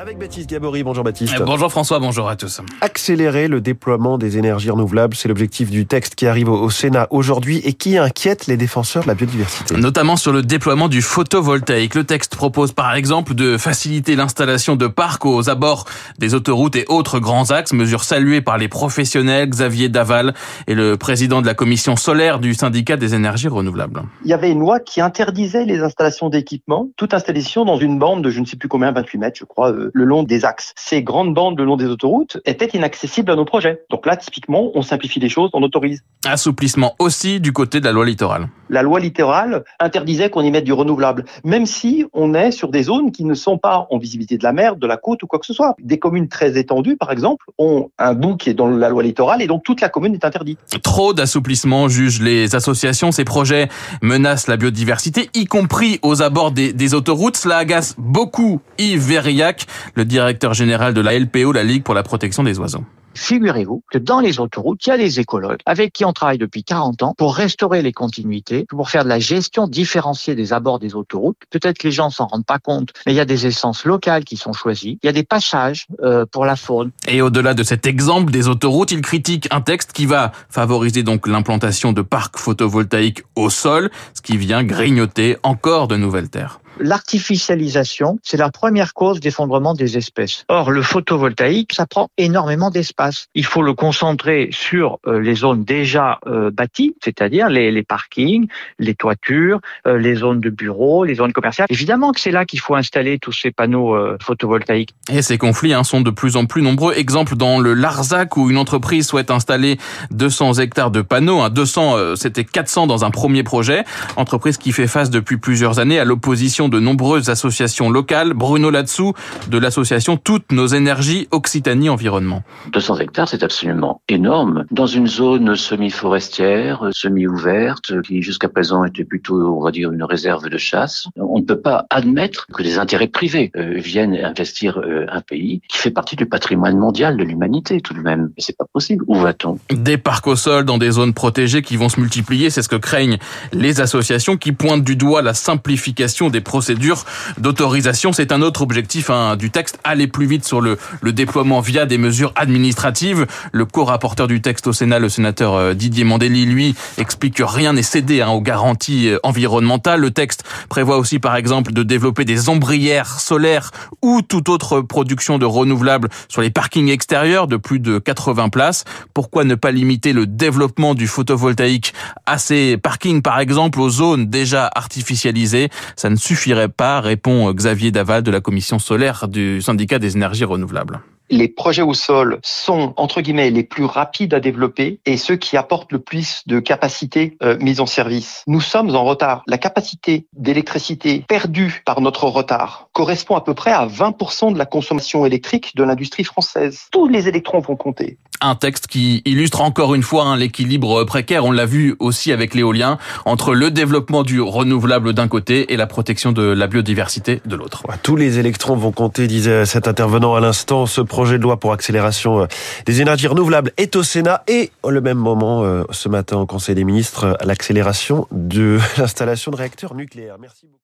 Avec Baptiste Gabory, bonjour Baptiste. Euh, bonjour François, bonjour à tous. Accélérer le déploiement des énergies renouvelables, c'est l'objectif du texte qui arrive au Sénat aujourd'hui et qui inquiète les défenseurs de la biodiversité. Notamment sur le déploiement du photovoltaïque. Le texte propose par exemple de faciliter l'installation de parcs aux abords des autoroutes et autres grands axes, mesure saluée par les professionnels Xavier Daval et le président de la commission solaire du syndicat des énergies renouvelables. Il y avait une loi qui interdisait les installations d'équipements, toute installation dans une bande de je ne sais plus combien, 28 mètres je crois, euh, le long des axes. Ces grandes bandes le long des autoroutes étaient inaccessibles à nos projets. Donc là, typiquement, on simplifie les choses, on autorise. Assouplissement aussi du côté de la loi littorale. La loi littorale interdisait qu'on y mette du renouvelable, même si on est sur des zones qui ne sont pas en visibilité de la mer, de la côte ou quoi que ce soit. Des communes très étendues, par exemple, ont un bout qui est dans la loi littorale et donc toute la commune est interdite. Trop d'assouplissement, jugent les associations. Ces projets menacent la biodiversité, y compris aux abords des, des autoroutes. Cela agace beaucoup Yves Verriac, le directeur général de la LPO, la Ligue pour la protection des oiseaux. Figurez-vous que dans les autoroutes, il y a des écologues avec qui on travaille depuis 40 ans pour restaurer les continuités, pour faire de la gestion différenciée des abords des autoroutes. Peut-être que les gens s'en rendent pas compte, mais il y a des essences locales qui sont choisies. Il y a des passages euh, pour la faune. Et au-delà de cet exemple des autoroutes, il critique un texte qui va favoriser donc l'implantation de parcs photovoltaïques au sol, ce qui vient grignoter encore de nouvelles terres l'artificialisation, c'est la première cause d'effondrement des espèces. Or, le photovoltaïque, ça prend énormément d'espace. Il faut le concentrer sur euh, les zones déjà euh, bâties, c'est-à-dire les, parkings, les toitures, euh, les zones de bureaux, les zones commerciales. Évidemment que c'est là qu'il faut installer tous ces panneaux photovoltaïques. Et ces conflits hein, sont de plus en plus nombreux. Exemple dans le Larzac où une entreprise souhaite installer 200 hectares de panneaux. Hein, 200, c'était 400 dans un premier projet. Entreprise qui fait face depuis plusieurs années à l'opposition de nombreuses associations locales. Bruno Latsou de l'association Toutes nos énergies Occitanie Environnement. 200 hectares, c'est absolument énorme. Dans une zone semi-forestière, semi-ouverte, qui jusqu'à présent était plutôt, on va dire, une réserve de chasse, on ne peut pas admettre que des intérêts privés euh, viennent investir euh, un pays qui fait partie du patrimoine mondial de l'humanité tout de même. C'est pas possible. Où va-t-on? Des parcs au sol dans des zones protégées qui vont se multiplier, c'est ce que craignent les associations qui pointent du doigt la simplification des procédure d'autorisation. C'est un autre objectif hein, du texte, aller plus vite sur le, déploiement via des mesures administratives. Le co-rapporteur du texte au Sénat, le sénateur euh, Didier Mandeli, lui, explique que rien n'est cédé hein, aux garanties euh, environnementales. Le texte prévoit aussi, par exemple, de développer des ombrières solaires ou toute autre production de renouvelables sur les parkings extérieurs de plus de 80 places. Pourquoi ne pas limiter le développement du photovoltaïque à ces parkings, par exemple, aux zones déjà artificialisées? Ça ne suffit pas, répond Xavier Daval de la commission solaire du syndicat des énergies renouvelables les projets au sol sont entre guillemets les plus rapides à développer et ceux qui apportent le plus de capacité euh, mise en service. Nous sommes en retard. La capacité d'électricité perdue par notre retard correspond à peu près à 20% de la consommation électrique de l'industrie française. Tous les électrons vont compter un texte qui illustre encore une fois hein, l'équilibre précaire, on l'a vu aussi avec l'éolien, entre le développement du renouvelable d'un côté et la protection de la biodiversité de l'autre. Tous les électrons vont compter, disait cet intervenant à l'instant. Ce projet de loi pour accélération euh, des énergies renouvelables est au Sénat et au même moment, euh, ce matin au Conseil des ministres, l'accélération de l'installation de réacteurs nucléaires. Merci beaucoup.